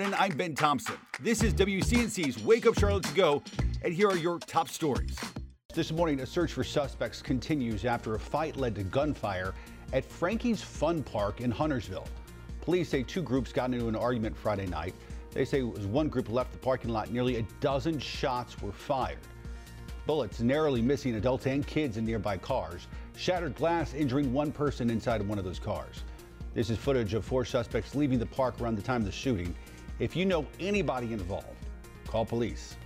And I'm Ben Thompson. This is WCNC's Wake Up Charlotte to Go, and here are your top stories. This morning, a search for suspects continues after a fight led to gunfire at Frankie's Fun Park in Huntersville. Police say two groups got into an argument Friday night. They say as one group left the parking lot, nearly a dozen shots were fired. Bullets narrowly missing adults and kids in nearby cars, shattered glass injuring one person inside one of those cars. This is footage of four suspects leaving the park around the time of the shooting. If you know anybody involved, call police.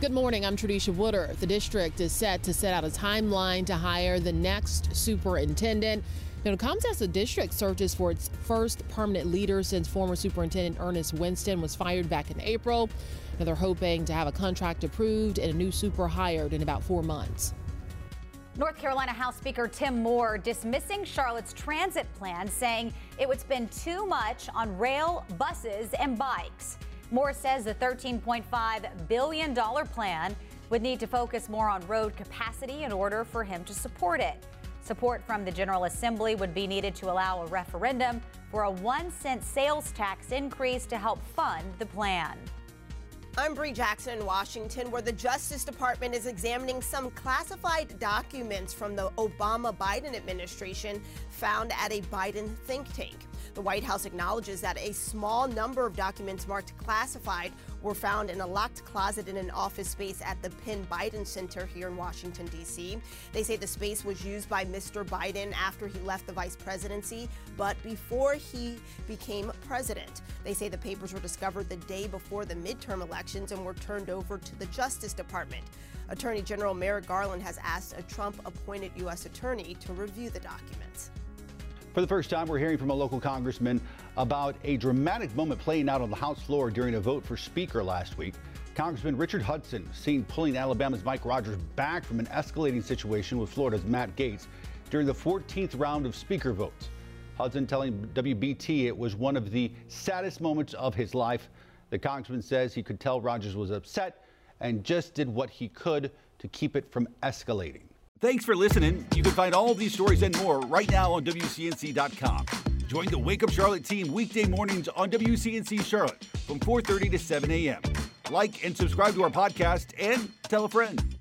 Good morning. I'm Tradisha Wooder. The district is set to set out a timeline to hire the next superintendent. Now, comes as the district searches for its first permanent leader since former Superintendent Earnest Winston was fired back in April. Now, they're hoping to have a contract approved and a new super hired in about four months. North Carolina House Speaker Tim Moore dismissing Charlotte's transit plan, saying it would spend too much on rail, buses, and bikes. Moore says the $13.5 billion plan would need to focus more on road capacity in order for him to support it. Support from the General Assembly would be needed to allow a referendum for a one cent sales tax increase to help fund the plan. I'm Bree Jackson in Washington, where the Justice Department is examining some classified documents from the Obama Biden administration found at a Biden think tank. The White House acknowledges that a small number of documents marked classified were found in a locked closet in an office space at the Penn Biden Center here in Washington, D.C. They say the space was used by Mr. Biden after he left the vice presidency, but before he became president. They say the papers were discovered the day before the midterm elections and were turned over to the Justice Department. Attorney General Merrick Garland has asked a Trump appointed U.S. attorney to review the documents. For the first time, we're hearing from a local congressman about a dramatic moment playing out on the House floor during a vote for Speaker last week. Congressman Richard Hudson seen pulling Alabama's Mike Rogers back from an escalating situation with Florida's Matt Gaetz during the 14th round of Speaker votes. Hudson telling WBT it was one of the saddest moments of his life. The congressman says he could tell Rogers was upset and just did what he could to keep it from escalating. Thanks for listening. You can find all of these stories and more right now on WCNC.com. Join the Wake Up Charlotte team weekday mornings on WCNC Charlotte from 4:30 to 7 a.m. Like and subscribe to our podcast and tell a friend.